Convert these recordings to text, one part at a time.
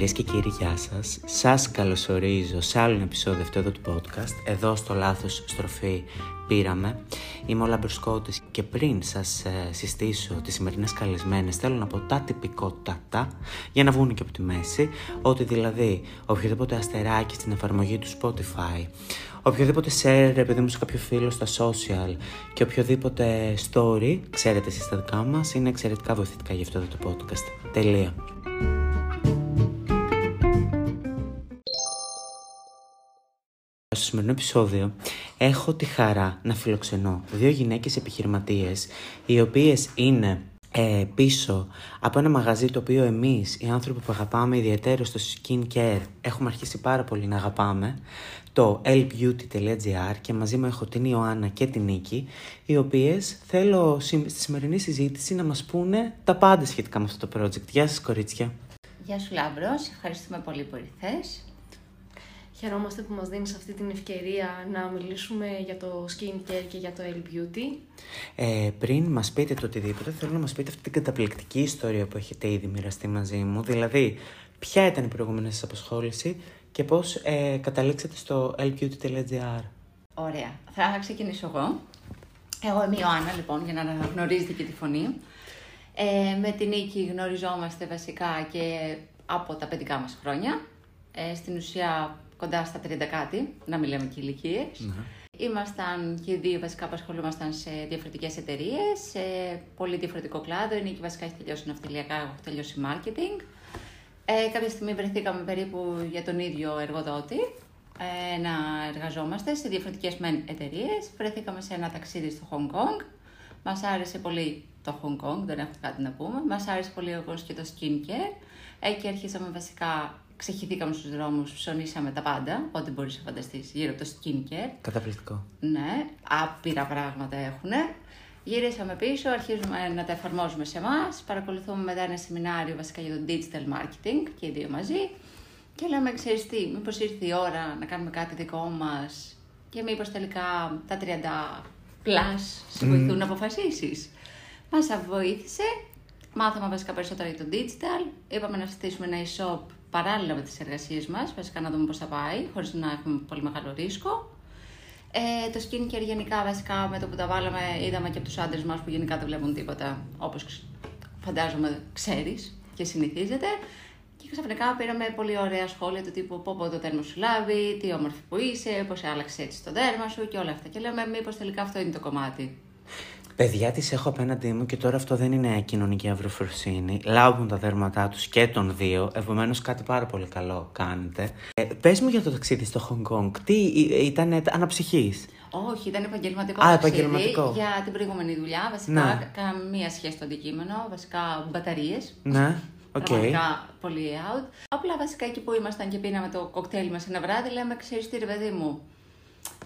Κυρίες και κύριοι, γεια σας. Σας καλωσορίζω σε άλλο ένα επεισόδιο αυτό εδώ του podcast. Εδώ στο λάθος στροφή πήραμε. Είμαι ο Λαμπροσκότης και πριν σας ε, συστήσω τις σημερινές καλεσμένες θέλω να πω τα τυπικότατα για να βγουν και από τη μέση. Ότι δηλαδή οποιοδήποτε αστεράκι στην εφαρμογή του Spotify, οποιοδήποτε share επειδή μου σε κάποιο φίλο στα social και οποιοδήποτε story, ξέρετε εσείς τα δικά μας, είναι εξαιρετικά βοηθητικά για αυτό εδώ το podcast. Τελεία. Στο σημερινό επεισόδιο έχω τη χαρά να φιλοξενώ δύο γυναίκες επιχειρηματίες οι οποίες είναι ε, πίσω από ένα μαγαζί το οποίο εμείς οι άνθρωποι που αγαπάμε ιδιαίτερα στο skin care έχουμε αρχίσει πάρα πολύ να αγαπάμε το lbeauty.gr και μαζί μου έχω την Ιωάννα και την Νίκη οι οποίες θέλω στη σημερινή συζήτηση να μας πούνε τα πάντα σχετικά με αυτό το project. Γεια σας κορίτσια. Γεια σου Λάμπρος, ευχαριστούμε πολύ που ήρθες. Χαιρόμαστε που μας δίνεις αυτή την ευκαιρία να μιλήσουμε για το skincare και για το L-Beauty. Ε, πριν μας πείτε το οτιδήποτε, θέλω να μας πείτε αυτή την καταπληκτική ιστορία που έχετε ήδη μοιραστεί μαζί μου. Δηλαδή, ποια ήταν η προηγούμενη σας απασχόληση και πώς ε, καταλήξατε στο lbeauty.gr. Ωραία, θα ξεκινήσω εγώ. Εγώ είμαι η Ιωάννα, λοιπόν, για να αναγνωρίζετε και τη φωνή. Ε, με την Νίκη γνωριζόμαστε βασικά και από τα παιδικά μας χρόνια. Ε, στην ουσία κοντά στα 30 κάτι, να μιλάμε και ηλικίες. Ναι. Ήμασταν και οι δύο βασικά απασχολούμασταν σε διαφορετικές εταιρείες, σε πολύ διαφορετικό κλάδο. Η Νίκη βασικά έχει τελειώσει ναυτιλιακά, εγώ έχω τελειώσει marketing. Ε, κάποια στιγμή βρεθήκαμε περίπου για τον ίδιο εργοδότη ε, να εργαζόμαστε σε διαφορετικές εταιρείες. Βρεθήκαμε σε ένα ταξίδι στο Hong Kong. Μας άρεσε πολύ το Hong Kong, δεν έχω κάτι να πούμε. Μας άρεσε πολύ εγώ και το skincare. Εκεί αρχίσαμε βασικά ξεχυθήκαμε στους δρόμους, ψωνίσαμε τα πάντα, ό,τι μπορείς να φανταστείς γύρω από το skincare. Καταπληκτικό. Ναι, άπειρα πράγματα έχουν. Γυρίσαμε πίσω, αρχίζουμε να τα εφαρμόζουμε σε εμάς. Παρακολουθούμε μετά ένα σεμινάριο βασικά για το digital marketing και οι δύο μαζί. Και λέμε, ξέρεις τι, μήπως ήρθε η ώρα να κάνουμε κάτι δικό μας και μήπως τελικά τα 30 plus σε βοηθούν mm. να αποφασίσεις. Μας βοήθησε. Μάθαμε βασικά περισσότερα για το digital. Είπαμε να στήσουμε ένα e-shop παράλληλα με τις εργασίες μας, βασικά να δούμε πώς θα πάει, χωρίς να έχουμε πολύ μεγάλο ρίσκο. Ε, το skincare γενικά βασικά με το που τα βάλαμε είδαμε και από τους άντρες μας που γενικά δεν βλέπουν τίποτα όπως φαντάζομαι ξέρεις και συνηθίζεται. Και ξαφνικά πήραμε πολύ ωραία σχόλια του τύπου πω πω το τέρμα σου λάβει, τι όμορφη που είσαι, πώς άλλαξε έτσι το δέρμα σου και όλα αυτά. Και λέμε μήπως τελικά αυτό είναι το κομμάτι. Παιδιά της έχω απέναντί μου και τώρα αυτό δεν είναι κοινωνική αυροφροσύνη. Λάβουν τα δέρματά τους και των δύο. Επομένως, κάτι πάρα πολύ καλό κάνετε. Ε, Πες μου για το ταξίδι στο Hong Kong. Τι ήταν αναψυχής; Όχι, ήταν επαγγελματικό. Α, επαγγελματικό. Για την προηγούμενη δουλειά. Βασικά, ναι. καμία σχέση στο αντικείμενο. Βασικά, μπαταρίες. Ναι. Okay. Πραγματικά πολύ out. Απλά βασικά εκεί που ήμασταν και πίναμε το κοκτέιλ μας ένα βράδυ, λέμε: Ξέρεις τι, ρε παιδί μου,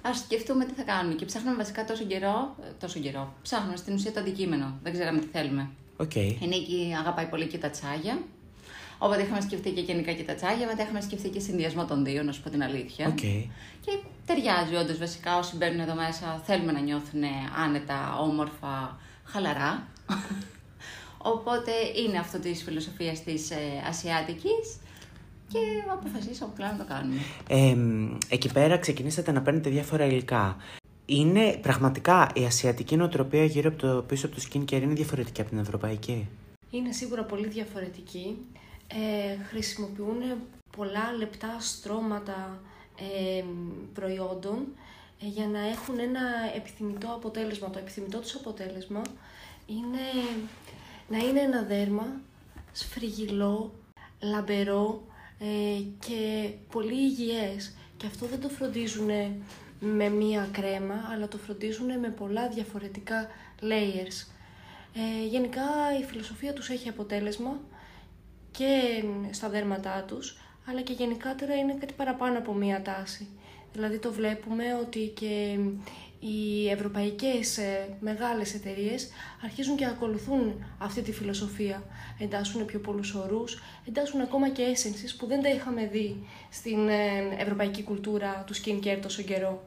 Α σκεφτούμε τι θα κάνουμε. Και ψάχναμε βασικά τόσο καιρό. Ε, τόσο καιρό. Ψάχνουμε στην ουσία το αντικείμενο. Δεν ξέραμε τι θέλουμε. Okay. Η Νίκη αγαπάει πολύ και τα τσάγια. Οπότε είχαμε σκεφτεί και γενικά και τα τσάγια, μετά είχαμε σκεφτεί και συνδυασμό των δύο, να σου πω την αλήθεια. Okay. Και ταιριάζει όντως βασικά όσοι μπαίνουν εδώ μέσα θέλουμε να νιώθουν άνετα, όμορφα, χαλαρά. Οπότε είναι αυτό της φιλοσοφίας της ε, Ασιάτικης και αποφασίσαμε απλά να το κάνουμε. Ε, εκεί πέρα ξεκινήσατε να παίρνετε διάφορα υλικά. Είναι πραγματικά η ασιατική νοοτροπία γύρω από το πίσω από το skincare είναι διαφορετική από την ευρωπαϊκή; Είναι σίγουρα πολύ διαφορετική. Ε, χρησιμοποιούν πολλά λεπτά στρώματα ε, προϊόντων ε, για να έχουν ένα επιθυμητό αποτέλεσμα. Το επιθυμητό τους αποτέλεσμα είναι να είναι ένα δέρμα σφριγγυλό, λαμπερό, ε, και πολύ υγιές. Και αυτό δεν το φροντίζουν με μία κρέμα, αλλά το φροντίζουν με πολλά διαφορετικά layers. Ε, γενικά η φιλοσοφία τους έχει αποτέλεσμα και στα δέρματά τους, αλλά και γενικότερα είναι κάτι παραπάνω από μία τάση. Δηλαδή το βλέπουμε ότι και οι ευρωπαϊκές ε, μεγάλες εταιρείες αρχίζουν και ακολουθούν αυτή τη φιλοσοφία. Εντάσσουν πιο πολλούς ορούς, εντάσσουν ακόμα και essences που δεν τα είχαμε δει στην ε, ευρωπαϊκή κουλτούρα του skincare τόσο καιρό.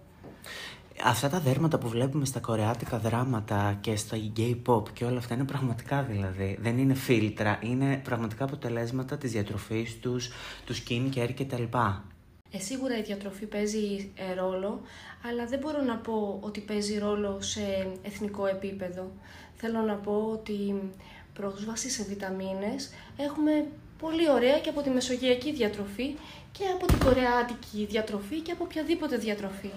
Αυτά τα δέρματα που βλέπουμε στα κορεάτικα δράματα και στα gay pop και όλα αυτά είναι πραγματικά δηλαδή. Δεν είναι φίλτρα, είναι πραγματικά αποτελέσματα της διατροφής τους, του skincare κτλ. Ε, σίγουρα η διατροφή παίζει ε, ρόλο, αλλά δεν μπορώ να πω ότι παίζει ρόλο σε εθνικό επίπεδο. Θέλω να πω ότι πρόσβαση σε βιταμίνες έχουμε πολύ ωραία και από τη μεσογειακή διατροφή και από την κορεάτικη διατροφή και από οποιαδήποτε διατροφή.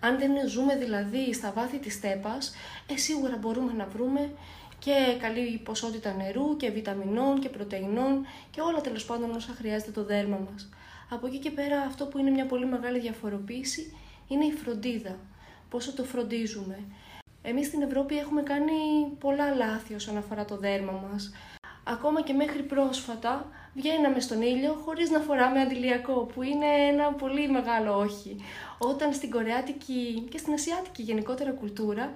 Αν δεν ζούμε δηλαδή στα βάθη της στέπας, ε, σίγουρα μπορούμε να βρούμε και καλή ποσότητα νερού και βιταμινών και πρωτεϊνών και όλα τέλος πάντων όσα χρειάζεται το δέρμα μας. Από εκεί και πέρα αυτό που είναι μια πολύ μεγάλη διαφοροποίηση είναι η φροντίδα. Πόσο το φροντίζουμε. Εμείς στην Ευρώπη έχουμε κάνει πολλά λάθη όσον αφορά το δέρμα μας. Ακόμα και μέχρι πρόσφατα βγαίναμε στον ήλιο χωρίς να φοράμε αντιλιακό, που είναι ένα πολύ μεγάλο όχι. Όταν στην κορεάτικη και στην ασιάτικη γενικότερα κουλτούρα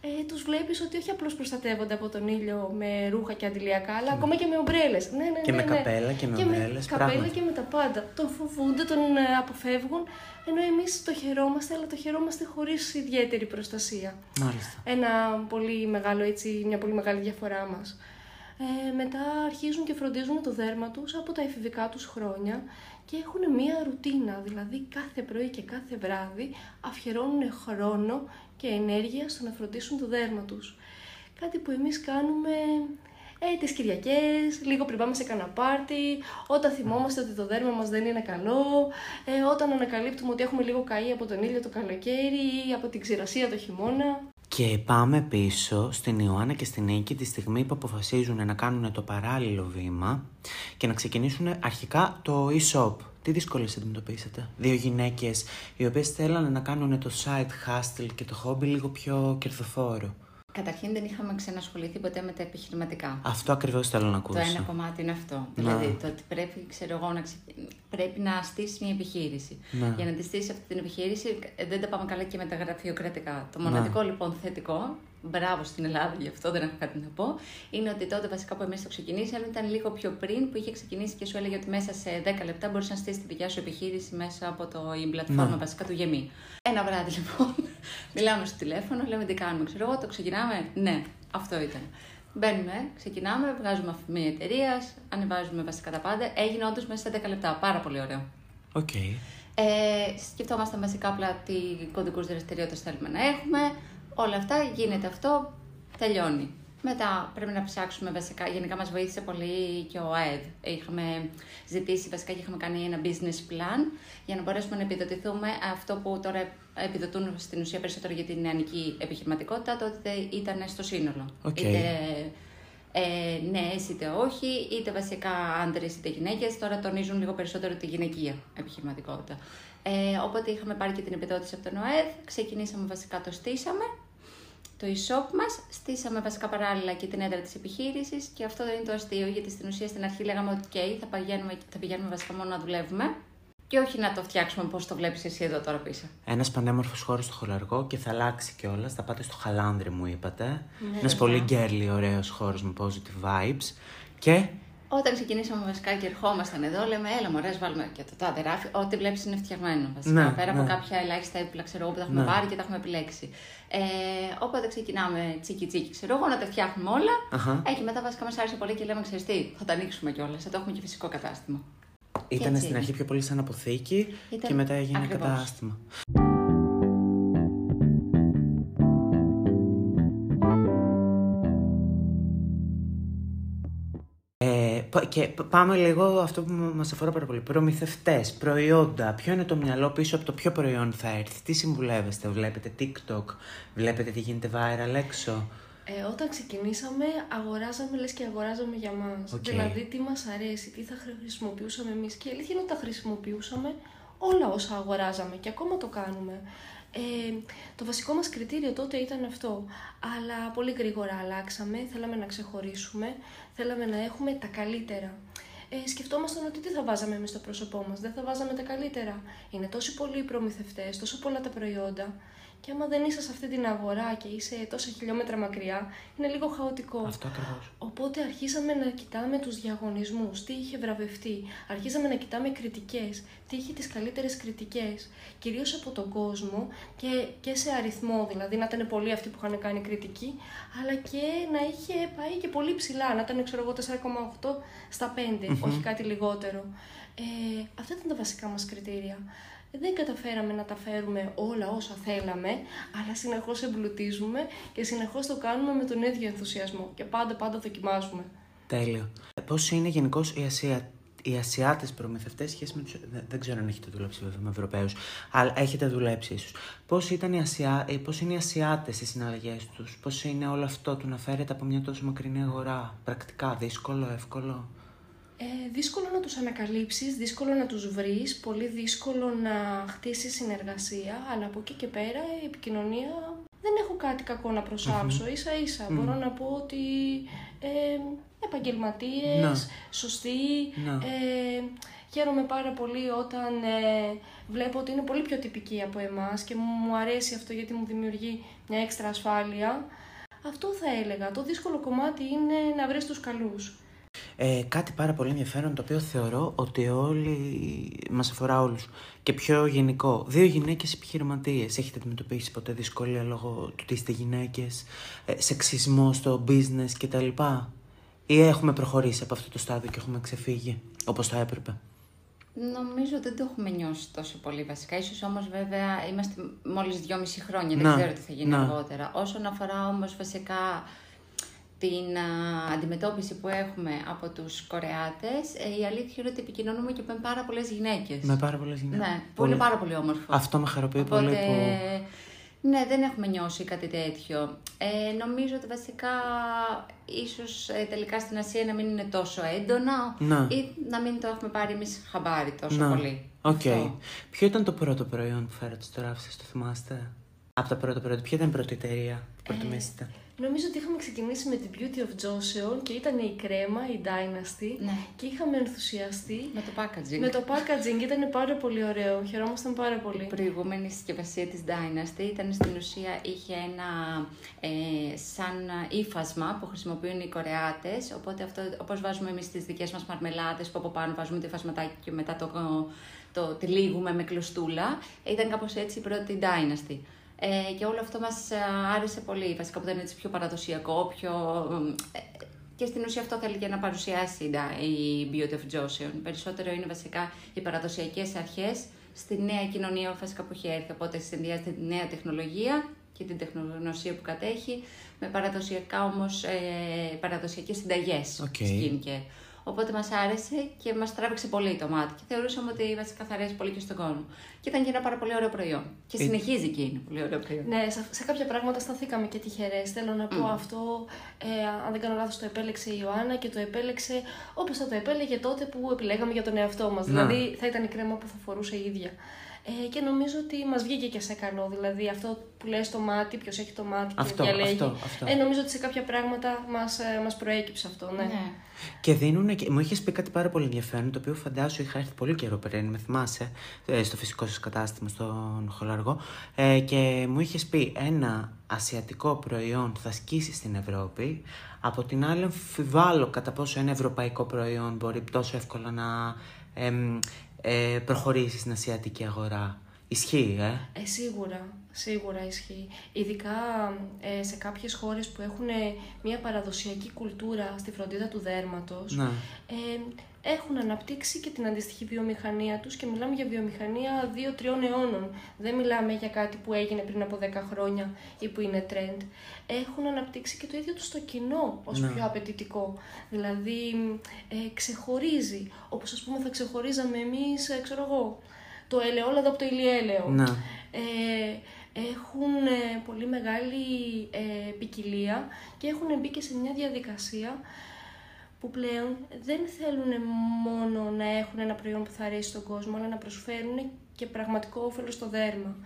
ε, τους βλέπεις ότι όχι απλώς προστατεύονται από τον ήλιο με ρούχα και αντιλιακά, αλλά ακόμα και με ομπρέλες. Ναι, ναι, Και ναι, με ναι. καπέλα και με ομπρέλες, καπέλα πράγματι. και με τα πάντα. Τον φοβούνται, τον ε, αποφεύγουν, ενώ εμείς το χαιρόμαστε, αλλά το χαιρόμαστε χωρίς ιδιαίτερη προστασία. Μάλιστα. Ένα πολύ μεγάλο, έτσι, μια πολύ μεγάλη διαφορά μας. Ε, μετά αρχίζουν και φροντίζουν το δέρμα τους από τα εφηβικά τους χρόνια και έχουν μία ρουτίνα, δηλαδή κάθε πρωί και κάθε βράδυ αφιερώνουν χρόνο και ενέργεια στο να φροντίσουν το δέρμα τους. Κάτι που εμείς κάνουμε ε, τις Κυριακές, λίγο πριν πάμε σε κανένα πάρτι, όταν θυμόμαστε ότι το δέρμα μας δεν είναι καλό, ε, όταν ανακαλύπτουμε ότι έχουμε λίγο καεί από τον ήλιο το καλοκαίρι ή από την ξηρασία το χειμώνα. Και πάμε πίσω στην Ιωάννα και στην Νίκη τη στιγμή που αποφασίζουν να κάνουν το παράλληλο βήμα και να ξεκινήσουν αρχικά το e-shop. Τι δυσκολίες αντιμετωπίσατε; Δύο γυναίκες οι οποίες θέλανε να κάνουν το side hustle και το hobby λίγο πιο κερδοφόρο. Καταρχήν δεν είχαμε ξανασχοληθεί ποτέ με τα επιχειρηματικά. Αυτό ακριβώς θέλω να ακούσω. Το ένα κομμάτι είναι αυτό. Να. Δηλαδή το ότι πρέπει, ξέρω εγώ, να ξε- πρέπει να στήσεις μια επιχείρηση. Ναι. Για να τη στήσεις αυτή την επιχείρηση, ε, δεν τα πάμε καλά και με τα γραφειοκρατικά. Ναι. Το μοναδικό λοιπόν θετικό, μπράβο στην Ελλάδα, γι' αυτό δεν έχω κάτι να πω, είναι ότι τότε βασικά που εμείς το ξεκινήσαμε ήταν λίγο πιο πριν που είχε ξεκινήσει και σου έλεγε ότι μέσα σε 10 λεπτά μπορείς να στήσεις τη δικιά σου επιχείρηση μέσα από το η πλατφόρμα Ναι. βασικά του Γεμί. Ένα βράδυ λοιπόν, μιλάμε στο τηλέφωνο, λέμε τι κάνουμε, ξέρω εγώ, το ξεκινάμε. Ναι, αυτό ήταν. Μπαίνουμε, ξεκινάμε, βγάζουμε ΑΦΜ η εταιρεία, ανεβάζουμε βασικά τα πάντα. Έγινε όντως μέσα σε 10 λεπτά. Πάρα πολύ ωραίο. Οκ. Ε, σκεφτόμασταν βασικά απλά τι κωδικούς δραστηριότητες θέλουμε να έχουμε. Όλα αυτά γίνεται αυτό, τελειώνει. Μετά πρέπει να ψάξουμε βασικά. Γενικά μας βοήθησε πολύ και ο ΟΑΕΔ. Είχαμε ζητήσει βασικά και είχαμε κάνει ένα business plan για να μπορέσουμε να επιδοτηθούμε αυτό που τώρα επιδοτούν στην ουσία περισσότερο για την νεανική επιχειρηματικότητα, τότε ήταν στο σύνολο. Οκ. Είτε ε, ναι, είτε όχι, είτε βασικά άντρες είτε γυναίκες. Τώρα τονίζουν λίγο περισσότερο τη γυναικεία επιχειρηματικότητα. Ε, οπότε είχαμε πάρει και την επιδότηση από τον ΟΑΕΔ, ξεκινήσαμε βασικά, το στήσαμε, το e-shop μας, στήσαμε βασικά παράλληλα και την έδρα της επιχείρησης και αυτό δεν είναι το αστείο, γιατί στην ουσία στην αρχή λέγαμε ότι okay, θα, πηγαίνουμε, θα πηγαίνουμε βασικά μόνο να δουλεύουμε και όχι να το φτιάξουμε πώς το βλέπεις εσύ εδώ τώρα πίσω. Ένας πανέμορφος χώρος στο χολαργό και θα αλλάξει κιόλας. Θα πάτε στο χαλάνδρι, μου είπατε. Ναι, Ένας πολύ girly, ωραίος χώρος με positive vibes. Και Όταν ξεκινήσαμε βασικά και ερχόμασταν εδώ, λέμε: Έλα, μωρέ, βάλουμε και το τάδε ράφι. Ό,τι βλέπεις είναι φτιαγμένο. Βασικά. Ναι, Πέρα ναι. από κάποια ελάχιστα έπιπλα, ξέρω εγώ, που τα έχουμε Ναι. πάρει και τα έχουμε επιλέξει. Ε, οπότε ξεκινάμε τσίκι τσίκι, ξέρω εγώ, να τα φτιάχνουμε όλα. Αχα. Ε, και μετά βασικά μας άρεσε πολύ και λέμε: Ξέρεις τι, θα τα ανοίξουμε κιόλας. Θα το έχουμε και φυσικό κατάστημα. ήταν έτσι στην είναι. αρχή πιο πολύ σαν αποθήκη Ήταν- και μετά έγινε ακριβώς. κατάστημα. Και π- πάμε λίγο αυτό που μας αφορά πάρα πολύ. Προμηθευτές, προϊόντα. Ποιο είναι το μυαλό πίσω από το ποιο προϊόν θα έρθει, τι συμβουλεύεστε, βλέπετε TikTok, βλέπετε τι γίνεται viral έξω; Ε, όταν ξεκινήσαμε, αγοράζαμε λες και αγοράζαμε για μας. Οκ. Δηλαδή, τι μας αρέσει, τι θα χρησιμοποιούσαμε εμείς. Και η αλήθεια είναι ότι τα χρησιμοποιούσαμε όλα όσα αγοράζαμε και ακόμα το κάνουμε. Ε, το βασικό μας κριτήριο τότε ήταν αυτό, αλλά πολύ γρήγορα αλλάξαμε, θέλαμε να ξεχωρίσουμε, θέλαμε να έχουμε τα καλύτερα. Ε, σκεφτόμασταν ότι τι θα βάζαμε εμείς στο πρόσωπό μας, δεν θα βάζαμε τα καλύτερα. Είναι τόσοι πολλοί οι προμηθευτές, τόσο πολλά τα προϊόντα Και άμα δεν είσαι σε αυτή την αγορά και είσαι τόσα χιλιόμετρα μακριά, είναι λίγο χαοτικό. Αυτό ακριβώς. Οπότε αρχίσαμε να κοιτάμε τους διαγωνισμούς, τι είχε βραβευτεί. Αρχίσαμε να κοιτάμε κριτικές, τι είχε τις καλύτερες κριτικές. Κυρίως από τον κόσμο και, και σε αριθμό, δηλαδή να ήταν πολλοί αυτοί που είχαν κάνει κριτική, αλλά και να είχε πάει και πολύ ψηλά, να ήταν ξέρω εγώ 4,8 στα 5, όχι κάτι λιγότερο. Ε, αυτά ήταν τα βασικά μας κριτήρια. Δεν καταφέραμε να τα φέρουμε όλα όσα θέλαμε, αλλά συνεχώς εμπλουτίζουμε και συνεχώς το κάνουμε με τον ίδιο ενθουσιασμό και πάντα πάντα δοκιμάζουμε. Τέλειο. Πώς είναι γενικώς η Ασία, οι Ασιάτες προμηθευτές σχέση με τους. Δεν ξέρω αν έχετε δουλέψει βέβαια με Ευρωπαίους, αλλά έχετε δουλέψει ίσως. Πώς οι Ασιά... Ε, πώς είναι οι Ασιάτες στι συναλλαγές τους, Πώς είναι όλο αυτό του να φέρετε από μια τόσο μακρινή αγορά, πρακτικά, δύσκολο, εύκολο; Ε, δύσκολο να τους ανακαλύψεις, δύσκολο να τους βρεις, πολύ δύσκολο να χτίσεις συνεργασία, αλλά από εκεί και πέρα η επικοινωνία δεν έχω κάτι κακό να προσάψω, mm ίσα ίσα. Μπορώ να πω ότι ε, επαγγελματίες, ναι. σωστοί, ναι. ε, χαίρομαι πάρα πολύ όταν ε, βλέπω ότι είναι πολύ πιο τυπικοί από εμάς και μου αρέσει αυτό γιατί μου δημιουργεί μια έξτρα ασφάλεια. Αυτό θα έλεγα. Το δύσκολο κομμάτι είναι να βρεις τους καλούς. Ε, κάτι πάρα πολύ ενδιαφέρον το οποίο θεωρώ ότι όλοι μας αφορά όλους και πιο γενικό. Δύο γυναίκες επιχειρηματίες. Έχετε αντιμετωπίσει ποτέ δυσκολία λόγω του ότι είστε γυναίκες, ε, σεξισμό στο business κτλ; Ή έχουμε προχωρήσει από αυτό το στάδιο και έχουμε ξεφύγει όπως θα έπρεπε; Νομίζω ότι δεν το έχουμε νιώσει τόσο πολύ βασικά. Ίσως όμως βέβαια είμαστε μόλις δυόμιση χρόνια, δεν ξέρω τι θα γίνει αργότερα. Όσον αφορά όμως βασικά την αντιμετώπιση που έχουμε από τους Κορεάτες, ε, η αλήθεια είναι ότι επικοινωνούμε και με πάρα πολλές γυναίκες. Με πάρα πολλές γυναίκες. Ναι, που είναι πάρα πολύ όμορφο. Αυτό με χαροποιεί πολύ που... Ναι, δεν έχουμε νιώσει κάτι τέτοιο. Ε, νομίζω ότι βασικά ίσως ε, τελικά στην Ασία να μην είναι τόσο έντονα να. ή να μην το έχουμε πάρει εμείς χαμπάρι τόσο να. πολύ. Okay. Ποιο ήταν το πρώτο προϊόν που φέρατε στο ράφι σας, το θυμάστε; Από τα πρώτα προϊόντα, ποια ήταν η πρώτη εταιρεία που ε, Νομίζω ότι είχαμε ξεκινήσει με την Beauty of Joseon και ήταν η κρέμα, η Dynasty ναι. και είχαμε ενθουσιαστεί. Με το packaging. Με το packaging ήταν πάρα πολύ ωραίο, χαιρόμασταν πάρα πολύ. Η προηγούμενη συσκευασία της Dynasty ήταν στην ουσία, είχε ένα ε, σαν ύφασμα που χρησιμοποιούν οι Κορεάτες, οπότε αυτό όπως βάζουμε εμείς τις δικές μας μαρμελάδες που από πάνω βάζουμε το υφασματάκι και μετά το, το, το τυλίγουμε με κλωστούλα, ήταν κάπως έτσι η πρώτη Dynasty. Ε, και όλο αυτό μας ε, άρεσε πολύ, βασικά που ήταν έτσι πιο παραδοσιακό, πιο... Ε, και στην ουσία αυτό θέλει και να παρουσιάσει η Beauty of Joseon. Περισσότερο είναι βασικά οι παραδοσιακές αρχές στη νέα κοινωνία βασικά που έχει έρθει. Οπότε συνδυάζεται τη νέα τεχνολογία και την τεχνογνωσία που κατέχει με παραδοσιακά όμως ε, παραδοσιακές συνταγές okay. skincare. Οπότε μας άρεσε και μας τράβηξε πολύ το μάτι. Και θεωρούσαμε ότι βασικά θα αρέσει πολύ και στον κόσμο. Και ήταν και ένα πάρα πολύ ωραίο προϊόν. Και ε... συνεχίζει και είναι πολύ ωραίο προϊόν. Ναι, σε, κάποια πράγματα σταθήκαμε και τυχερές. Θέλω να πω αυτό, ε, αν δεν κάνω λάθος, το επέλεξε η Ιωάννα και το επέλεξε όπως θα το επέλεγε τότε που επιλέγαμε για τον εαυτό μας. Δηλαδή θα ήταν η κρέμα που θα φορούσε η ίδια. Ε, και νομίζω ότι μας βγήκε και σε καλό. Δηλαδή αυτό που λέει στο μάτι, ποιος έχει το μάτι και αυτό, διαλέγει. Αυτό, αυτό. Ε, νομίζω ότι σε κάποια πράγματα μας μας ε, προέκυψε αυτό. Ναι. ναι. Και δίνουν. Και... Μου είχες πει κάτι πάρα πολύ ενδιαφέρον, το οποίο φαντάζομαι είχα έρθει πολύ καιρό πριν, με θυμάσαι, ε, στο φυσικό σας κατάστημα, στον Χολαργό. Ε, και μου είχες πει ένα ασιατικό προϊόν θα σκίσει στην Ευρώπη. Από την άλλη, αμφιβάλλω κατά πόσο ένα ευρωπαϊκό προϊόν μπορεί τόσο εύκολα να ε, προχωρήσεις στην ασιατική αγορά. Ισχύει, ε; ε σίγουρα, σίγουρα ισχύει. Ειδικά ε, σε κάποιες χώρες που έχουν μια παραδοσιακή κουλτούρα στη φροντίδα του δέρματος, ναι. ε, έχουν αναπτύξει και την αντίστοιχη βιομηχανία τους και μιλάμε για βιομηχανία 2-3 αιώνων. Δεν μιλάμε για κάτι που έγινε πριν από 10 χρόνια ή που είναι trend. Έχουν αναπτύξει και το ίδιο τους στο κοινό ως ναι. πιο απαιτητικό. Δηλαδή ε, ξεχωρίζει, όπως ας πούμε θα ξεχωρίζαμε εμείς, ε, ξέρω εγώ, το ελαιόλαδο από το ηλιέλαιο. Ναι. Ε, έχουν ε, πολύ μεγάλη ε, ποικιλία και έχουν μπει και σε μια διαδικασία που πλέον δεν θέλουν μόνο να έχουν ένα προϊόν που θα αρέσει στον κόσμο, αλλά να προσφέρουν και πραγματικό όφελος στο δέρμα.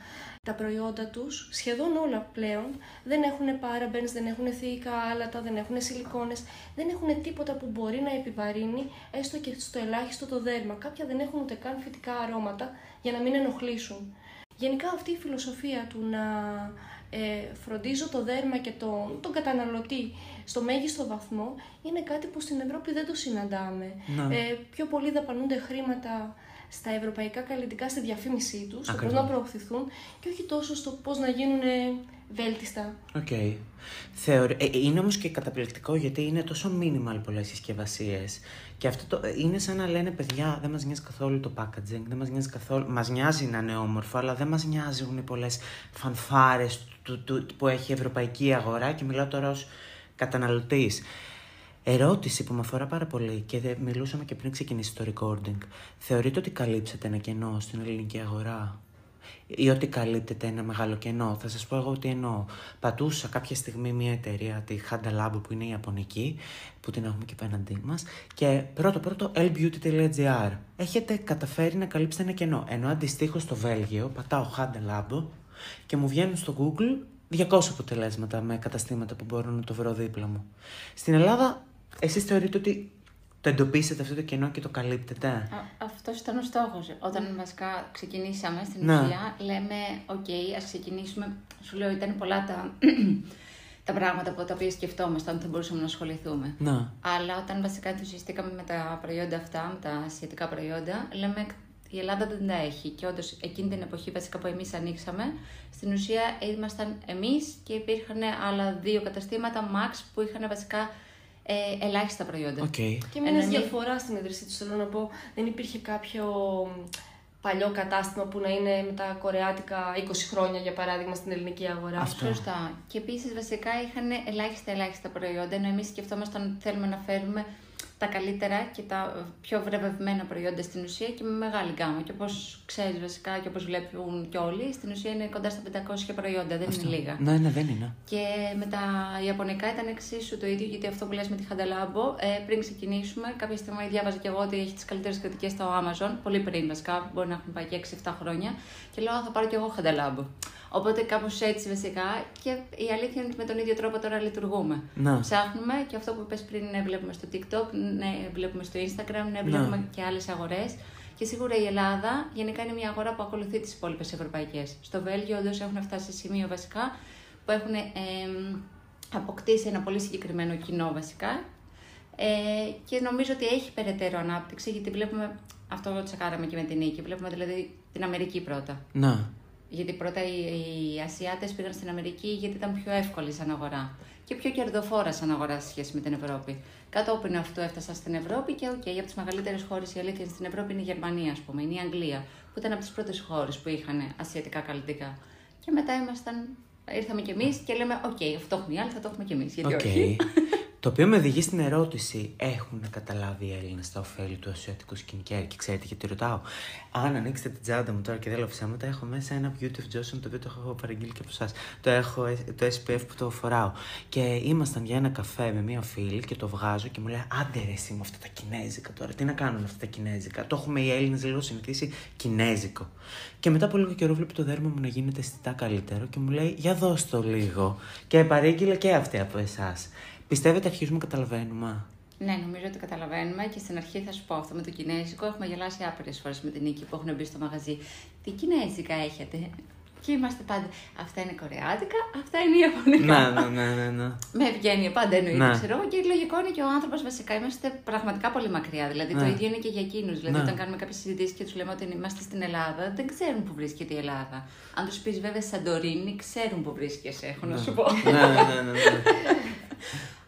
Τα προϊόντα τους, σχεδόν όλα πλέον, δεν έχουν parabens, δεν έχουν θηϊκά άλατα, δεν έχουν σιλικόνες, δεν έχουν τίποτα που μπορεί να επιβαρύνει έστω και στο ελάχιστο το δέρμα. Κάποια δεν έχουν ούτε καν φυτικά αρώματα για να μην ενοχλήσουν. Γενικά αυτή η φιλοσοφία του να ε, φροντίζω το δέρμα και τον, τον καταναλωτή στο μέγιστο βαθμό είναι κάτι που στην Ευρώπη δεν το συναντάμε. Ναι. Ε, πιο πολύ δαπανούνται χρήματα στα ευρωπαϊκά καλλυντικά στη διαφήμισή τους, στο πώς Ακριβώς. να προωθηθούν και όχι τόσο στο πώς να γίνουν βέλτιστα. Οκ. Θεωρεί... ε, είναι όμως και καταπληκτικό γιατί είναι τόσο minimal πολλές συσκευασίες. Και αυτό το... είναι σαν να λένε παιδιά δεν μας νοιάζει καθόλου το packaging, δεν μας νοιάζει καθόλου... Μας νοιάζει να είναι όμορφο, αλλά δεν μας νοιάζουν οι πολλές φανφάρες του, του, που έχει η ευρωπαϊκή αγορά και μιλάω τώρα ως καταναλωτής. Ερώτηση που με αφορά πάρα πολύ και δε- μιλούσαμε και πριν ξεκινήσει το recording. Θεωρείτε ότι καλύψετε ένα κενό στην ελληνική αγορά; Ή ότι καλύπτεται ένα μεγάλο κενό; Θα σας πω εγώ τι εννοώ. Πατούσα κάποια στιγμή μια εταιρεία, τη Handa Lab που είναι η Ιαπωνική, που την έχουμε και απέναντί μας και πρώτο πρώτο elbeauty.gr. Έχετε καταφέρει να καλύψετε ένα κενό. Ενώ αντιστοίχως στο Βέλγιο πατάω Hada Labo και μου βγαίνουν στο Google 200 αποτελέσματα με καταστήματα που μπορώ να το βρω δίπλα μου. Στην Ελλάδα, εσείς θεωρείτε ότι το εντοπίσετε αυτό το κενό και το καλύπτετε; Αυτός ήταν ο στόχος. Όταν βασικά ξεκινήσαμε στην Ναι. ουσία, λέμε: Οκ, ας ξεκινήσουμε. Σου λέω, ήταν πολλά τα, τα πράγματα από τα οποία σκεφτόμασταν ότι θα μπορούσαμε να ασχοληθούμε. Ναι. Αλλά όταν βασικά ενθουσιαστήκαμε με τα προϊόντα αυτά, με τα ασιατικά προϊόντα, λέμε η Ελλάδα δεν τα έχει. Και όντως εκείνη την εποχή βασικά που εμείς ανοίξαμε, στην ουσία ήμασταν εμείς και υπήρχαν άλλα δύο καταστήματα max που είχαν βασικά ε, ελάχιστα προϊόντα. Οκ. Και με Ενώ μια εμείς- διαφορά στην ίδρυσή τους, θέλω να πω, δεν υπήρχε κάποιο παλιό κατάστημα που να είναι με τα κορεάτικα 20 χρόνια, για παράδειγμα, στην ελληνική αγορά. Αυτό. Σωστά. Και επίσης βασικά είχαν ελάχιστα ελάχιστα προϊόντα, ενώ εμείς σκεφτόμασταν ότι θέλουμε να φέρουμε τα καλύτερα και τα πιο βραβευμένα προϊόντα στην ουσία και με μεγάλη γκάμα. Και όπως ξέρεις βασικά και όπως βλέπουν κι όλοι, στην ουσία είναι κοντά στα 500 προϊόντα, δεν είναι λίγα. Ναι, ναι, δεν είναι. Και με τα Ιαπωνικά ήταν εξίσου το ίδιο, γιατί αυτό που λες με τη Χανταλάμπο, ε, πριν ξεκινήσουμε, κάποια στιγμή διάβαζα και εγώ ότι έχει τις καλύτερες κριτικές στο Amazon, πολύ πριν βασικά, μπορεί να έχουν πάει και 6-7 χρόνια, και λέω «Α, θα πάρω κι εγώ Χανταλάμπο. Οπότε κάπως έτσι βασικά και η αλήθεια είναι ότι με τον ίδιο τρόπο τώρα λειτουργούμε. Να. Ψάχνουμε και αυτό που είπες πριν, ναι, βλέπουμε στο TikTok, ναι, βλέπουμε στο Instagram, ναι, βλέπουμε Ναι. και άλλες αγορές. Και σίγουρα η Ελλάδα γενικά είναι μια αγορά που ακολουθεί τις υπόλοιπες ευρωπαϊκές. Στο Βέλγιο, όντως έχουν φτάσει σε σημείο βασικά που έχουν εμ, αποκτήσει ένα πολύ συγκεκριμένο κοινό βασικά. Ε, και νομίζω ότι έχει περαιτέρω ανάπτυξη γιατί βλέπουμε αυτό το τσεκάραμε και με την νίκη. Βλέπουμε δηλαδή την Αμερική πρώτα. Να. Γιατί πρώτα οι, οι Ασιάτες πήγαν στην Αμερική γιατί ήταν πιο εύκολη σαν αγορά και πιο κερδοφόρα σαν αγορά σε σχέση με την Ευρώπη. Κατόπιν αυτού έφτασαν στην Ευρώπη και, οκ, από τις μεγαλύτερες χώρες η αλήθεια είναι στην Ευρώπη είναι η Γερμανία, ας πούμε, είναι η Αγγλία, που ήταν από τις πρώτες χώρες που είχαν ασιατικά καλλυντικά. Και μετά ήμασταν, ήρθαμε κι εμείς και λέμε: Οκ, αυτό έχουν οι άλλοι, θα το έχουμε κι εμείς. Γιατί Οκ. όχι. Το οποίο με οδηγεί στην ερώτηση, έχουν καταλάβει οι Έλληνες τα οφέλη του ασιατικού skincare; Και ξέρετε γιατί ρωτάω. Αν ανοίξετε την τσάντα μου τώρα και δεν λέω ψέματα, έχω μέσα ένα Beauty of Johnson το οποίο το έχω παραγγείλει και από εσάς. Το έχω ε, το SPF που το φοράω. Και ήμασταν για ένα καφέ με μία φίλη και το βγάζω και μου λέει Άντε ρε εσύ με αυτά τα κινέζικα τώρα, τι να κάνω με αυτά τα κινέζικα; Το έχουμε οι Έλληνες λίγο συνηθίσει κινέζικο. Και μετά από λίγο καιρό βλέπει το δέρμα μου να γίνεται αισθητά καλύτερο και μου λέει Για δώσ' το λίγο. Και παρήγγειλε και αυτή από εσάς. Πιστεύετε αρχίζουμε να καταλαβαίνουμε; Ναι, νομίζω ότι καταλαβαίνουμε και στην αρχή θα σου πω αυτό με το κινέζικο. Έχουμε γελάσει άπειρες φορές με την νίκη που έχουν μπει στο μαγαζί. Τι κινέζικα έχετε; Και είμαστε πάντα. Αυτά είναι κορεάτικα, αυτά είναι ιαπωνικά. ναι, ναι, ναι, ναι, ναι. Με ευγένεια, πάντα εννοείται, Ναι. ξέρω εγώ. Και λογικό είναι και ο άνθρωπος βασικά. Είμαστε πραγματικά πολύ μακριά. Δηλαδή το Ναι. ίδιο είναι και για εκείνους. Δηλαδή Ναι. όταν κάνουμε κάποιες συζητήσεις και τους λέμε ότι είμαστε στην Ελλάδα, δεν ξέρουν που βρίσκεται η Ελλάδα. Αν τους πεις βέβαια Σαντορίνη, ξέρουν που βρίσκεσαι, έχω να σου πω. ναι, ναι, ναι, ναι.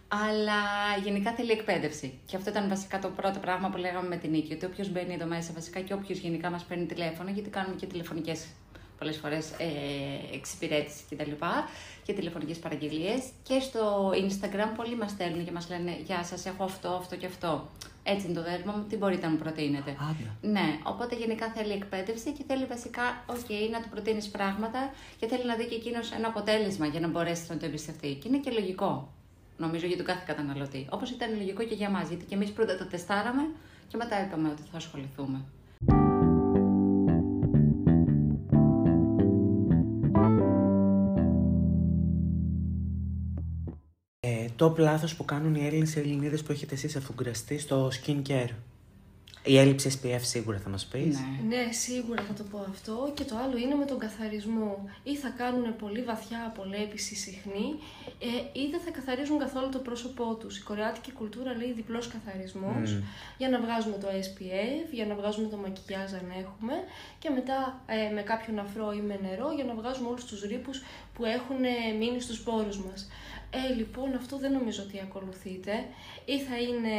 Αλλά γενικά θέλει εκπαίδευση. Και αυτό ήταν βασικά το πρώτο πράγμα που λέγαμε με την Νίκη. Ότι όποιος μπαίνει εδώ μέσα, βασικά και όποιος γενικά μας παίρνει τηλέφωνο, γιατί κάνουμε και τηλεφωνικές πολλές φορές ε, εξυπηρέτηση κτλ. Και τηλεφωνικές παραγγελίες. Και στο Instagram πολλοί μας στέλνουν και μας λένε Γεια σας, έχω αυτό, αυτό και αυτό. Έτσι είναι το δέρμα μου, τι μπορείτε να μου προτείνετε. Άντε. Ναι, οπότε γενικά θέλει εκπαίδευση και θέλει βασικά, οκ, να του προτείνεις πράγματα και θέλει να δει και εκείνος ένα αποτέλεσμα για να μπορέσει να το εμπιστευτεί. Και είναι και λογικό, νομίζω, για τον κάθε καταναλωτή. Όπως ήταν λογικό και για μας, γιατί και εμείς πρώτα το τεστάραμε και μετά είπαμε ότι θα ασχοληθούμε. Ε, το λάθος που κάνουν οι Έλληνες Ελληνίδες που έχετε εσείς αφουγκραστεί στο skincare. Η έλλειψη SPF σίγουρα θα μας πεις. Ναι. Ναι, σίγουρα θα το πω αυτό. Και το άλλο είναι με τον καθαρισμό. Ή θα κάνουν πολύ βαθιά απολέπιση συχνή, ε, ή δεν θα καθαρίζουν καθόλου το πρόσωπό τους. Η κορεάτικη κουλτούρα λέει διπλός καθαρισμός Μμμ. για να βγάζουμε το SPF, για να βγάζουμε το μακιγιάζ αν έχουμε, και μετά ε, με κάποιον αφρό ή με νερό για να βγάζουμε όλους τους ρήπους που έχουν ε, μείνει στους πόρου μας. Ε, λοιπόν, αυτό δεν νομίζω ότι ακολουθείτε. Ή θα είναι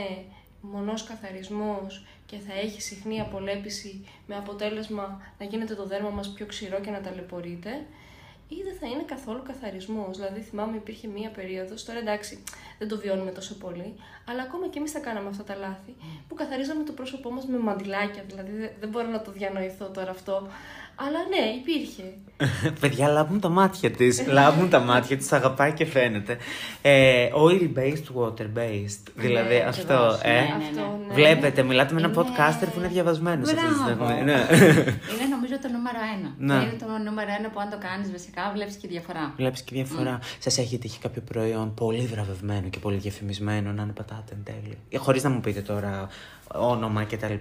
μονός καθαρισμός και θα έχει συχνή απολέπιση με αποτέλεσμα να γίνεται το δέρμα μας πιο ξηρό και να ταλαιπωρείται ή δεν θα είναι καθόλου καθαρισμός. Δηλαδή θυμάμαι υπήρχε μία περίοδος, τώρα εντάξει δεν το βιώνουμε τόσο πολύ, αλλά ακόμα και εμείς τα κάναμε αυτά τα λάθη, που καθαρίζαμε το πρόσωπό μας με μαντιλάκια, δηλαδή δεν- δεν μπορώ να το διανοηθώ τώρα αυτό. Αλλά ναι, υπήρχε. Παιδιά, λάβουν τα μάτια της. λάβουν τα μάτια της, αγαπάει και φαίνεται. Ε, oil based, water based. Δηλαδή αυτό. ακριβώς, ε. ναι, ναι, ναι. Αυτό, ναι. Βλέπετε, μιλάτε με έναν Είναι- podcaster που είναι διαβασμένος αυτή τη Μπράβο. στιγμή. Ναι. Είναι νομίζω το νούμερο ένα. Ναι. Είναι το νούμερο ένα που αν το κάνεις βασικά βλέπεις και διαφορά. Βλέπεις και διαφορά. Σας έχει τύχει κάποιο προϊόν πολύ βραβευμένο και πολύ διαφημισμένο να είναι πατάτε εν τέλει; Χωρίς να μου πείτε τώρα όνομα κτλ.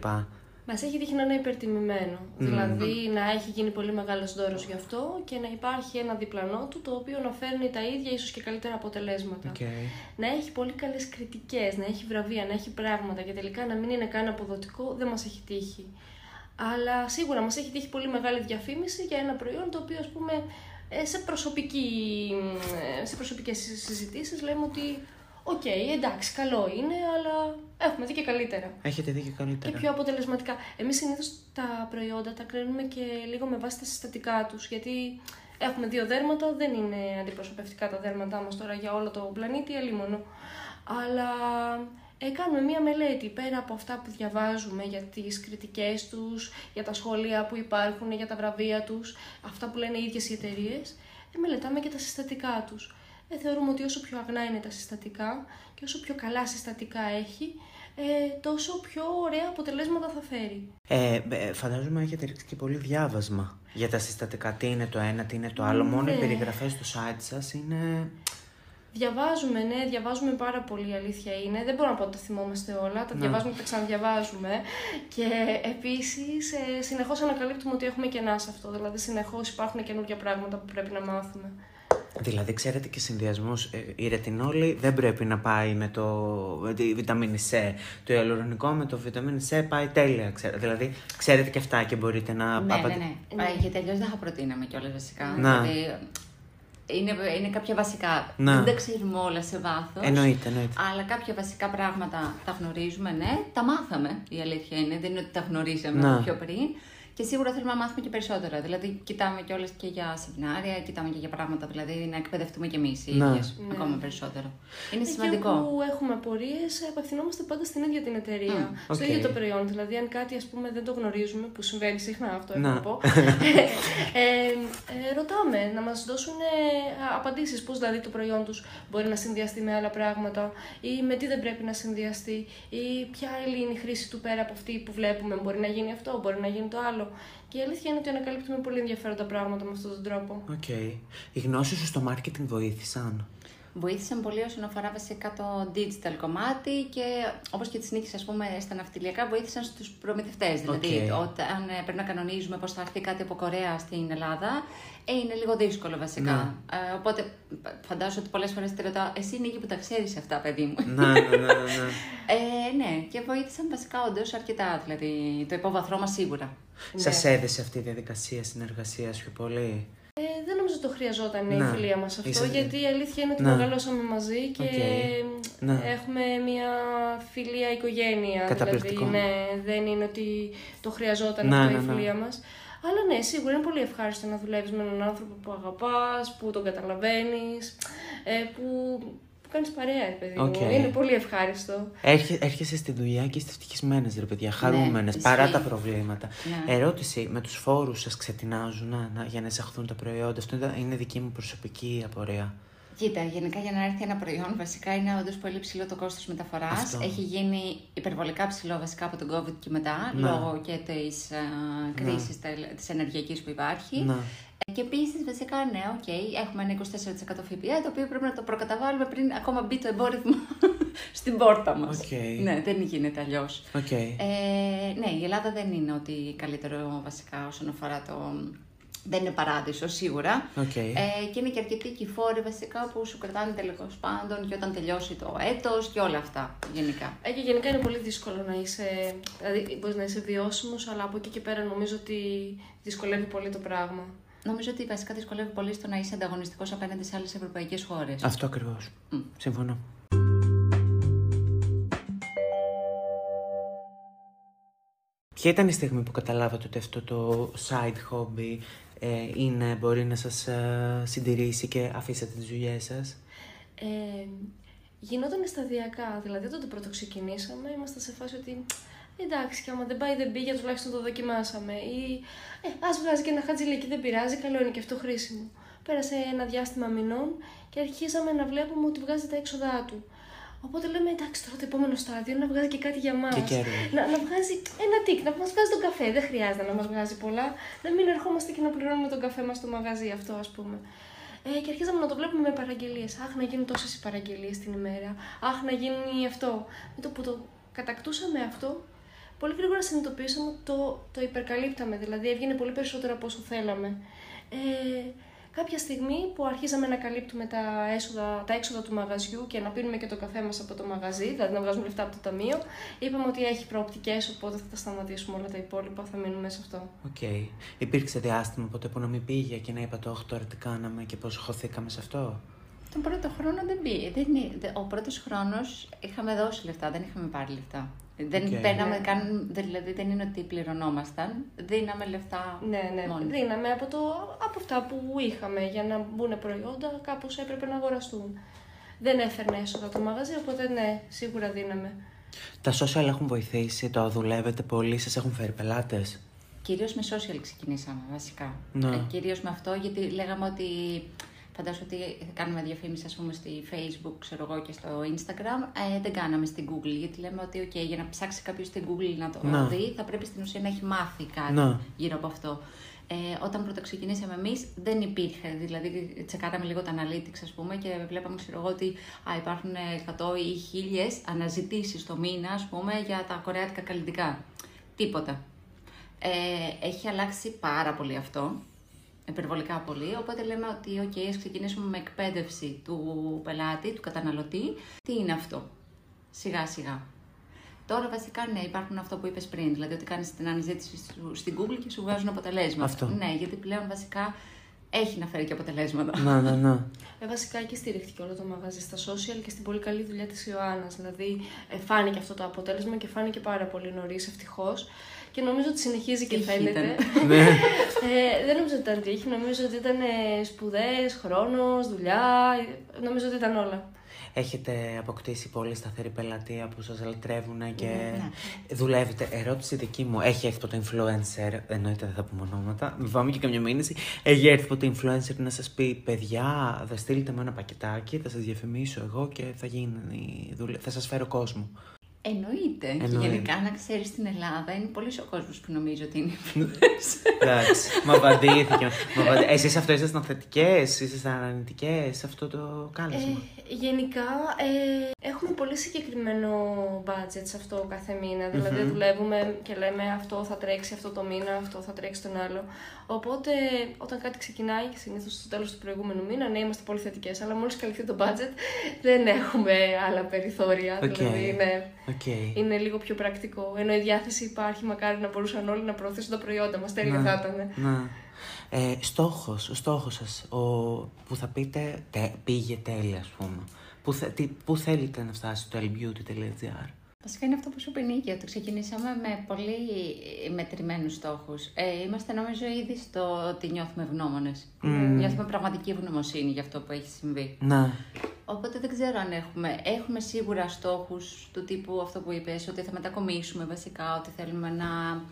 Μας έχει τύχει να είναι υπερτιμημένο. Δηλαδή να έχει γίνει πολύ μεγάλος δώρος γι' αυτό και να υπάρχει ένα διπλανό του το οποίο να φέρνει τα ίδια ίσως και καλύτερα αποτελέσματα. Okay. Να έχει πολύ καλές κριτικές, να έχει βραβεία, να έχει πράγματα και τελικά να μην είναι καν αποδοτικό δεν μας έχει τύχει. Αλλά σίγουρα μας έχει τύχει πολύ μεγάλη διαφήμιση για ένα προϊόν το οποίο, ας πούμε, ε, σε, προσωπική, ε, σε προσωπικές συζητήσεις λέμε ότι Οκ, εντάξει, καλό είναι, αλλά έχουμε δει και καλύτερα Έχετε δει και και καλύτερα. πιο αποτελεσματικά. Εμείς συνήθως τα προϊόντα τα κρίνουμε και λίγο με βάση τα συστατικά τους, γιατί έχουμε δύο δέρματα, δεν είναι αντιπροσωπευτικά τα δέρματά μας τώρα για όλο το πλανήτη, αλίμονο. Αλλά ε, κάνουμε μία μελέτη πέρα από αυτά που διαβάζουμε για τις κριτικές τους, για τα σχόλια που υπάρχουν, για τα βραβεία τους, αυτά που λένε οι ίδιες οι εταιρείες, ε, μελετάμε και τα συστατικά τους. Ε, θεωρούμε ότι όσο πιο αγνά είναι τα συστατικά και όσο πιο καλά συστατικά έχει, ε, τόσο πιο ωραία αποτελέσματα θα φέρει. Ε, ε, φαντάζομαι έχετε ρίξει και πολύ διάβασμα για τα συστατικά. Τι είναι το ένα, τι είναι το άλλο. Μόνο οι Ναι. περιγραφές στο site σας είναι. Διαβάζουμε, ναι, διαβάζουμε πάρα πολύ, η αλήθεια είναι. Δεν μπορώ να πω ότι τα θυμόμαστε όλα, τα Ναι. διαβάζουμε και τα ξαναδιαβάζουμε. Και επίσης, ε, συνεχώς ανακαλύπτουμε ότι έχουμε κενά σε αυτό. Δηλαδή, συνεχώς υπάρχουν καινούργια πράγματα που πρέπει να μάθουμε. Δηλαδή, ξέρετε και συνδυασμού. η ρετινόλη δεν πρέπει να πάει με το με τη βιταμίνη C. Το ιαλουρονικό με το βιταμίνη C πάει τέλεια. Ξέρετε. Δηλαδή, ξέρετε και αυτά και μπορείτε να. Ναι, απα- ναι, ναι. Ε, Γιατί αλλιώς δεν θα προτείναμε κιόλας βασικά. Να. Δηλαδή, είναι, είναι κάποια βασικά. Να. Δεν τα ξέρουμε όλα σε βάθος. Εννοείται, εννοείται. Αλλά κάποια βασικά πράγματα τα γνωρίζουμε, ναι. Τα μάθαμε, η αλήθεια είναι. Δεν είναι ότι τα γνωρίζαμε Να. από πιο πριν. Και σίγουρα θέλουμε να μάθουμε και περισσότερα. Δηλαδή, κοιτάμε κιόλας και για σεμινάρια, κοιτάμε και για πράγματα. Δηλαδή, να εκπαιδευτούμε κι εμείς οι Να. ίδιες Ναι. ακόμα περισσότερο. Είναι Εκεί σημαντικό. όπου έχουμε απορίες, απευθυνόμαστε πάντα στην ίδια την εταιρεία. Μμ, Στο οκ. ίδιο το προϊόν. Δηλαδή, αν κάτι ας πούμε, δεν το γνωρίζουμε, που συμβαίνει συχνά αυτό, έχω Να. να πω. ε, ε, ρωτάμε να μας δώσουν απαντήσεις. Πώς δηλαδή το προϊόν τους μπορεί να συνδυαστεί με άλλα πράγματα, ή με τι δεν πρέπει να συνδυαστεί, ή ποια άλλη είναι η χρήση του πέρα από αυτή που βλέπουμε. Μπορεί να γίνει αυτό, μπορεί να γίνει το άλλο. Και η αλήθεια είναι ότι ανακαλύπτουμε πολύ ενδιαφέροντα πράγματα με αυτόν τον τρόπο. Οκ. Οι γνώσεις σου στο marketing βοήθησαν; Βοήθησαν πολύ όσον αφορά βασικά το digital κομμάτι και όπως και της Νίκης ας πούμε στα ναυτιλιακά βοήθησαν στους προμηθευτές. Δηλαδή Οκ. όταν ε, πρέπει να κανονίζουμε πώς θα έρθει κάτι από Κορέα στην Ελλάδα, ε, είναι λίγο δύσκολο βασικά. Ε, οπότε φαντάζομαι ότι πολλές φορές τη ρωτάω, εσύ Νίκη που τα ξέρεις αυτά παιδί μου; να, ναι, ναι, ναι. ναι. Ε, ναι, και βοήθησαν βασικά όντως αρκετά, δηλαδή το υπόβαθρό μας σίγουρα. Σας έδεσε αυτή η διαδικασία συνεργασίας πιο πολύ; Ε, δεν νομίζω ότι το χρειαζόταν Να. η φιλία μας αυτό, Είσαι- γιατί η αλήθεια είναι ότι Να. μεγαλώσαμε μαζί και Οκ. Ναι. έχουμε μια φιλία οικογένεια. Καταπληκτικό. Δηλαδή, ναι, δεν είναι ότι το χρειαζόταν Ναι, αυτό ναι, η ναι. φιλία μας. Αλλά ναι, σίγουρα είναι πολύ ευχάριστο να δουλεύεις με έναν άνθρωπο που αγαπάς, που τον καταλαβαίνεις, ε, που, που κάνεις παρέα, ρε παιδί μου. Οκ. Είναι πολύ ευχάριστο. Έρχε-, έρχεστε στη δουλειά και είστε ευτυχισμένες, ρε παιδιά, χαρούμενες ισχύει. παρά τα προβλήματα. Ναι. Ερώτηση, με τους φόρους σας ξετινάζουν να, να- για να εισαχθούν τα προϊόντα. Αυτό είναι- είναι δική μου προσωπική απορία. Κοίτα, γενικά για να έρθει ένα προϊόν, βασικά είναι όντως πολύ υψηλό το κόστος μεταφοράς. Αυτό. Έχει γίνει υπερβολικά υψηλό βασικά από τον COVID και μετά, Ναι. λόγω και της κρίσης της ενεργειακής που υπάρχει. Ναι. Και επίσης, βασικά, ναι, οκ, έχουμε ένα 24% ΦΠΑ, το οποίο πρέπει να το προκαταβάλουμε πριν ακόμα μπει το εμπόρευμα στην πόρτα μας. Οκ. Ναι, δεν γίνεται αλλιώς. Οκ. Ε, ναι, η Ελλάδα δεν είναι ό,τι καλύτερο βασικά όσον αφορά το. Δεν είναι παράδεισος σίγουρα. Οκ. Ε, και είναι και αρκετοί και οι φόροι βασικά που σου κρατάνε τέλος πάντων και όταν τελειώσει το έτος και όλα αυτά γενικά. Ε, και γενικά είναι πολύ δύσκολο να είσαι, δηλαδή μπορείς να είσαι βιώσιμος, αλλά από εκεί και πέρα νομίζω ότι δυσκολεύει πολύ το πράγμα. Νομίζω ότι βασικά δυσκολεύει πολύ στο να είσαι ανταγωνιστικός απέναντι σε άλλες ευρωπαϊκές χώρες. Αυτό ακριβώς. Μμ. Συμφωνώ. Ποια ήταν η στιγμή που καταλάβατε ότι αυτό το side hobby ε, είναι, μπορεί να σας ε, συντηρήσει και αφήσατε τις δουλειές σας; Ε, γινόταν σταδιακά, δηλαδή όταν το πρώτο ξεκινήσαμε ήμασταν σε φάση ότι εντάξει και άμα δεν πάει δεν πήγε τουλάχιστον το δοκιμάσαμε ή ε, ας βγάζει και ένα χατζηλίκι δεν πειράζει, καλό είναι και αυτό χρήσιμο. Πέρασε ένα διάστημα μηνών και αρχίσαμε να βλέπουμε ότι βγάζει τα έξοδά του. Οπότε λέμε εντάξει τώρα το επόμενο στάδιο είναι να βγάζει και κάτι για μας. Και κέρδη. Να, να βγάζει ένα τικ, να μας βγάζει τον καφέ. Δεν χρειάζεται να μας βγάζει πολλά. Να μην ερχόμαστε και να πληρώνουμε τον καφέ μας στο μαγαζί αυτό ας πούμε. Ε, και αρχίσαμε να το βλέπουμε με παραγγελίες. Αχ, να γίνουν τόσες οι παραγγελίες την ημέρα. Αχ, να γίνει αυτό. Με το που το κατακτούσαμε αυτό, πολύ γρήγορα συνειδητοποιήσαμε ότι το, το υπερκαλύπταμε. Δηλαδή έβγαινε πολύ περισσότερο από όσο θέλαμε. Ε, κάποια στιγμή που αρχίσαμε να καλύπτουμε τα, έσοδα, τα έξοδα του μαγαζιού και να πίνουμε και το καφέ μας από το μαγαζί, δηλαδή να βγάζουμε λεφτά από το ταμείο, είπαμε ότι έχει προοπτικές, οπότε θα τα σταματήσουμε όλα τα υπόλοιπα, θα μείνουμε σε αυτό. Οκ. Υπήρξε διάστημα ποτέ που να μην πήγε και να είπατε όχι τώρα τι κάναμε και πώς χωθήκαμε σε αυτό. Τον πρώτο χρόνο δεν πήγε. Δεν, είναι- δε- ο πρώτος χρόνος είχαμε δώσει λεφτά, δεν είχαμε πάρει λεφτά. Δεν Οκ. παίρναμε Ναι. καν, δηλαδή δεν είναι ότι πληρωνόμασταν. Δίναμε λεφτά Ναι, ναι. μόνοι. Δίναμε από, το, από αυτά που είχαμε για να μπουν προϊόντα, κάπως έπρεπε να αγοραστούν. Δεν έφερνε έσοδα το μαγαζί, οπότε ναι, σίγουρα δίναμε. Τα social έχουν βοηθήσει, το δουλεύετε πολύ, σας έχουν φέρει πελάτες; Κυρίως με social ξεκινήσαμε βασικά. Ναι. Ε, κυρίως με αυτό γιατί λέγαμε ότι φαντάζομαι ότι κάνουμε διαφήμιση ας πούμε στη facebook ξέρω εγώ και στο instagram. Ε, δεν κάναμε στην google γιατί λέμε ότι okay, για να ψάξει κάποιος στην google να το Ναι. δει θα πρέπει στην ουσία να έχει μάθει κάτι Ναι. γύρω από αυτό. Ε, όταν πρώτα ξεκινήσαμε εμείς δεν υπήρχε, δηλαδή τσεκάραμε λίγο τα analytics ας πούμε και βλέπαμε ξέρω εγώ ότι α, υπάρχουν 100 ή 1000 αναζητήσεις το μήνα ας πούμε για τα κορεάτικα καλλιτικά. Τίποτα. Ε, έχει αλλάξει πάρα πολύ αυτό, υπερβολικά πολύ, οπότε λέμε ότι ok, ας ξεκινήσουμε με εκπαίδευση του πελάτη, του καταναλωτή. Τι είναι αυτό, σιγά σιγά. Τώρα βασικά ναι, υπάρχουν αυτό που είπες πριν, δηλαδή ότι κάνεις την αναζήτηση σου- στην Google και σου βγάζουν αποτελέσματα. Αυτό. Ναι, γιατί πλέον βασικά έχει να φέρει και αποτελέσματα. Να, ναι, ναι. Ε, βασικά εκεί στηρίχθηκε όλο το μαγαζί στα social και στην πολύ καλή δουλειά της Ιωάννας. Δηλαδή ε, φάνηκε αυτό το αποτέλεσμα και φάνηκε πάρα πολύ νωρίς ευτυχώς. Και νομίζω ότι συνεχίζει και Τύχη φαίνεται. ήταν. ναι. ε, δεν νομίζω ότι ήταν τύχη, νομίζω ότι ήταν σπουδές, χρόνος, δουλειά. ε, Νομίζω ότι ήταν όλα. Έχετε αποκτήσει πολύ σταθερή πελατεία που σας λατρεύουν και Ναι. δουλεύετε. Ερώτηση δική μου, έχει έρθει ποτέ influencer, εννοείται δεν θα πούμε ονόματα, μην πάμε και καμιά μήνυση, έχει έρθει ποτέ influencer να σας πει παιδιά, θα στείλετε με ένα πακετάκι, θα σας διαφημίσω εγώ και θα γίνει δουλειά, θα σας φέρω κόσμο. Εννοείται. Και Εννοείται. γενικά να ξέρεις στην Ελλάδα είναι πολύ ο κόσμος που νομίζει ότι είναι Εντάξει, μου απαντήθηκε. μου απαντή- Εσείς αυτό ήσασταν θετικές, ήσασταν αρνητικές σε αυτό το κάλεσμα. Ε, γενικά ε, έχουμε πολύ συγκεκριμένο budget σε αυτό κάθε μήνα. Δηλαδή δουλεύουμε και λέμε αυτό θα τρέξει αυτό το μήνα, αυτό θα τρέξει τον άλλο. Οπότε όταν κάτι ξεκινάει, και συνήθως στο τέλος του προηγούμενου μήνα, ναι, είμαστε πολύ θετικές. Αλλά μόλις καλυφθεί το budget, δεν έχουμε άλλα περιθώρια. Οκ. Δηλαδή είναι, Οκ. είναι λίγο πιο πρακτικό. Ενώ η διάθεση υπάρχει, μακάρι να μπορούσαν όλοι να προωθήσουν τα προϊόντα μας. Τέλεια Ναι. θα ήταν. Να. Ε, στόχος, ο στόχος σας, ο, που θα πείτε τε, πήγε τέλεια ας πούμε. Πού, θε, τι, πού θέλετε να φτάσει το Elbeauty.gr. Βασικά είναι αυτό που σου είπε η Νίκη, ότι ξεκινήσαμε με πολύ μετρημένους στόχους. Ε, είμαστε νομίζω ήδη στο ότι νιώθουμε ευγνώμονες. Νιώθουμε πραγματική ευγνωμοσύνη για αυτό που έχει συμβεί. Να, Οπότε δεν ξέρω αν έχουμε. Έχουμε σίγουρα στόχους του τύπου αυτό που είπες, ότι θα μετακομίσουμε βασικά, ότι θέλουμε να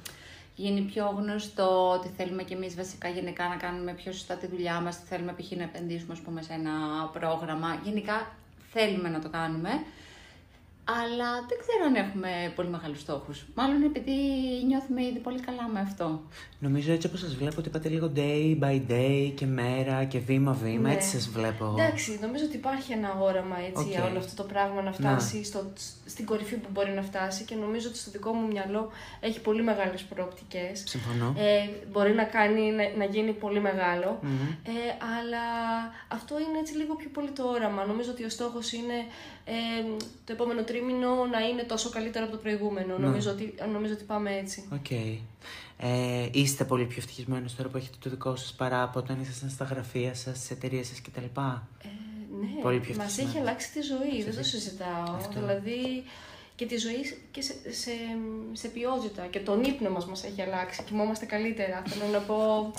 γίνει πιο γνωστό, ότι θέλουμε κι εμείς βασικά γενικά να κάνουμε πιο σωστά τη δουλειά μας, ότι θέλουμε π.χ. να επενδύσουμε ας πούμε, σε ένα πρόγραμμα. Γενικά θέλουμε να το κάνουμε. Αλλά δεν ξέρω αν έχουμε πολύ μεγάλους στόχους. Μάλλον επειδή νιώθουμε ήδη πολύ καλά με αυτό. Νομίζω έτσι όπως σας βλέπω ότι είπατε λίγο day by day και μέρα και βήμα-βήμα. Ναι. Έτσι σας βλέπω. Εντάξει, νομίζω ότι υπάρχει ένα όραμα έτσι, για Οκ. όλο αυτό το πράγμα να φτάσει στο, στην κορυφή που μπορεί να φτάσει και νομίζω ότι στο δικό μου μυαλό έχει πολύ μεγάλες προοπτικές. Συμφωνώ. Ε, μπορεί να, κάνει, να, να γίνει πολύ μεγάλο, Μμμ. ε, αλλά αυτό είναι έτσι λίγο πιο πολύ το όραμα. Νομίζω ότι ο στόχος είναι ε, το επόμενο τρίμηνο να είναι τόσο καλύτερο από το προηγούμενο. Ναι. Νομίζω, ότι, νομίζω ότι πάμε έτσι. Οκ. Ε, είστε πολύ πιο ευτυχισμένες τώρα που έχετε το δικό σας παρά από όταν ήσασταν στα γραφεία σας, στις εταιρείες σας κτλ. Ε, ναι, Πολύ πιο μας ευτυχισμένος. έχει αλλάξει τη ζωή, δεν το έχει- συζητάω. Αυτό. Δηλαδή και τη ζωή και σε, σε, σε ποιότητα. Και τον ύπνο μας μας έχει αλλάξει, κοιμόμαστε καλύτερα. Θέλω να πω,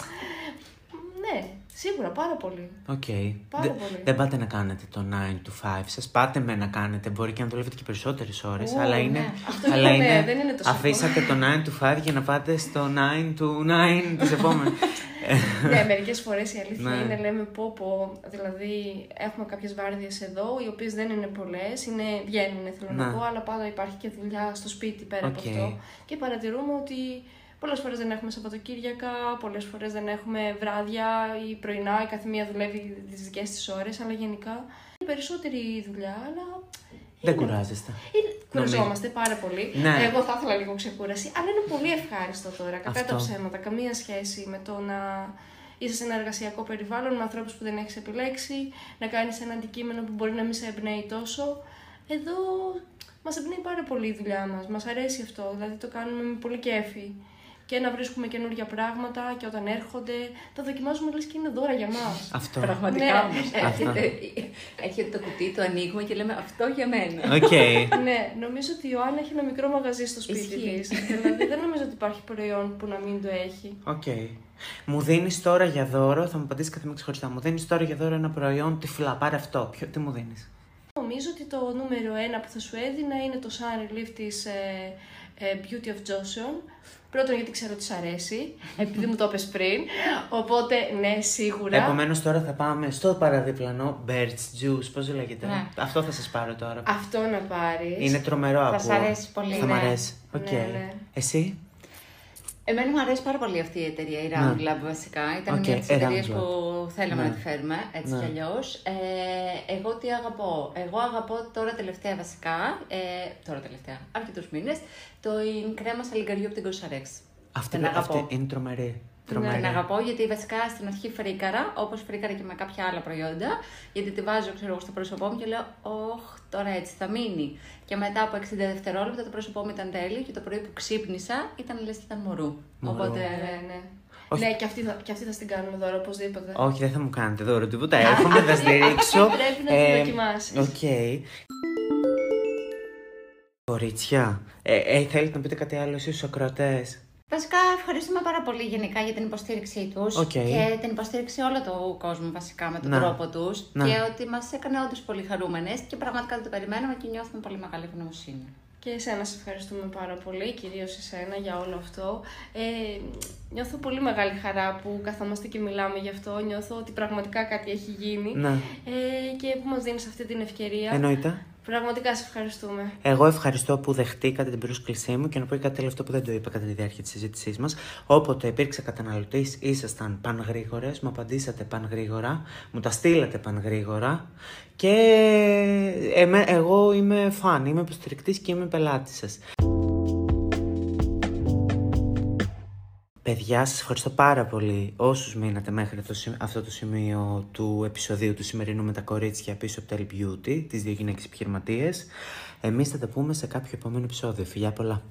ναι, σίγουρα πάρα πολύ. Οκ. Πάρα Δε- πολύ. Δεν πάτε να κάνετε το 9 to 5 σας, πάτε με να κάνετε, μπορεί και να δουλεύετε και περισσότερες ώρες, Ω, αλλά ναι. είναι... Αυτό αλλά είναι, είναι, δεν είναι τόσο Αφήσατε το 9 to 5 για να πάτε στο 9 to 9 της επόμενης. ναι, μερικές φορές η αλήθεια Ναι. είναι, λέμε πω πω, δηλαδή έχουμε κάποιες βάρδιες εδώ, οι οποίες δεν είναι πολλές, είναι, βγαίνουν θέλω να Ναι. πω, αλλά πάντα υπάρχει και δουλειά στο σπίτι πέρα από Οκ. αυτό. Και παρατηρούμε ότι πολλές φορές δεν έχουμε Σαββατοκύριακα, πολλές φορές δεν έχουμε βράδια ή πρωινά, η καθεμία δουλεύει τις δικές της ώρες, αλλά γενικά είναι περισσότερη η δουλειά, αλλά... Δεν είναι- κουράζεστε. είναι, κουραζόμαστε πάρα πολύ. Ναι. Εγώ θα ήθελα λίγο ξεκούραση, αλλά είναι πολύ ευχάριστο τώρα. Κατά Αυτό. τα ψέματα. Καμία σχέση με το να είσαι σε ένα εργασιακό περιβάλλον με ανθρώπους που δεν έχεις επιλέξει, να κάνεις ένα αντικείμενο που μπορεί να μην σε εμπνέει τόσο. Εδώ μας εμπνέει πάρα πολύ η δουλειά μας. Μας αρέσει αυτό. Δηλαδή το κάνουμε με πολύ κέφι. Και να βρίσκουμε καινούργια πράγματα και όταν έρχονται τα δοκιμάζουμε λες και είναι δώρα για μας. Αυτό. Πραγματικά Ναι. όμως. Αυτό. Έρχεται, έρχεται το κουτί, το ανοίγουμε και λέμε αυτό για μένα. Οκ. ναι, νομίζω ότι η Ιωάννα έχει ένα μικρό μαγαζί στο σπίτι Ισχύει. της. δηλαδή δεν νομίζω ότι υπάρχει προϊόν που να μην το έχει. Οκ. Μου δίνεις τώρα για δώρο, θα μου απαντήσεις κάθε μία ξεχωριστά. Μου δίνεις τώρα για δώρο ένα προϊόν τυφλά. Πάρε αυτό. Ποιο, τι μου δίνεις; Νομίζω ότι το νούμερο ένα που θα σου έδινα είναι το Sun Relief της ε, ε, Beauty of Joseon. Πρώτον γιατί ξέρω ότι σ' αρέσει, επειδή μου το είπες πριν. Οπότε ναι, σίγουρα. Επομένως τώρα θα πάμε στο παραδιπλανό Birch Juice. Πώς λέγεται; Ναι. Αυτό θα σας πάρω τώρα. Αυτό να πάρεις. Είναι τρομερό Θα ακούω. σ' αρέσει πολύ, Θα μ' ναι. αρέσει. Ναι, Οκ. ναι. Εσύ; Εμένα μου αρέσει πάρα πολύ αυτή η εταιρεία, η Round Lab βασικά. Ήταν Οκ, μια από τις η εταιρείες Round Lab. που θέλαμε Ναι. να τη φέρουμε έτσι Ναι. κι αλλιώς. Ε, εγώ τι αγαπώ; Εγώ αγαπώ τώρα τελευταία βασικά, ε, τώρα τελευταία, αρκετούς μήνες, το η κρέμα σαλιγκαριού από την COSRX. Αυτή, Την αγαπώ. αυτή είναι τρομερή. τρομερή. Την αγαπώ γιατί βασικά στην αρχή φρίκαρα, όπως φρίκαρα και με κάποια άλλα προϊόντα. Γιατί τη βάζω, ξέρω εγώ, στο πρόσωπό μου και λέω, Ωχ, τώρα έτσι θα μείνει. Και μετά από 60 δευτερόλεπτα το πρόσωπό μου ήταν τέλειο και το πρωί που ξύπνησα ήταν λες και ήταν μωρού. Μωρού. Οπότε. Ναι, ναι. Όχι. Ναι, και αυτή, θα, και αυτή θα στην κάνουμε δώρο οπωσδήποτε. Όχι, δεν θα μου κάνετε δώρο τίποτα. Έρχομαι, θα στηρίξω. Πρέπει να τη δοκιμάσεις. Οκ. Κορίτσια, ε, ε, θέλετε να πείτε κάτι άλλο εσείς στους ακροατές; Βασικά, ευχαριστούμε πάρα πολύ γενικά για την υποστήριξή τους ΟΚ. και την υποστήριξη όλο του κόσμου βασικά με τον Να. τρόπο τους. Να. Και ότι μας έκανε όντως πολύ χαρούμενες και πραγματικά δεν το περιμέναμε και νιώθουμε πολύ μεγάλη ευγνωμοσύνη. Και εσένα σε ευχαριστούμε πάρα πολύ, κυρίως εσένα για όλο αυτό. Ε, νιώθω πολύ μεγάλη χαρά που καθόμαστε και μιλάμε γι' αυτό. Νιώθω ότι πραγματικά κάτι έχει γίνει Ναι, ε, και που μας δίνεις αυτή την ευκαιρία. εννοείται. Πραγματικά σε ευχαριστούμε. Εγώ ευχαριστώ που δεχτήκατε την πρόσκλησή μου και να πω και κάτι τελευταίο που δεν το είπα κατά τη διάρκεια της συζήτησής μας. Όποτε υπήρξε καταναλωτής, ήσασταν πανγρήγορες, μου απαντήσατε πανγρήγορα, μου τα στείλατε πανγρήγορα και εμέ, εγώ είμαι φαν, είμαι υποστηρικτής και είμαι πελάτης σας. Παιδιά, σας ευχαριστώ πάρα πολύ όσους μείνατε μέχρι το, σι- αυτό το σημείο του επεισοδίου του σημερινού με τα κορίτσια πίσω από τα Beauty, τις δύο γυναίκες επιχειρηματίες. Εμείς θα τα πούμε σε κάποιο επόμενο επεισόδιο. Φιλιά πολλά!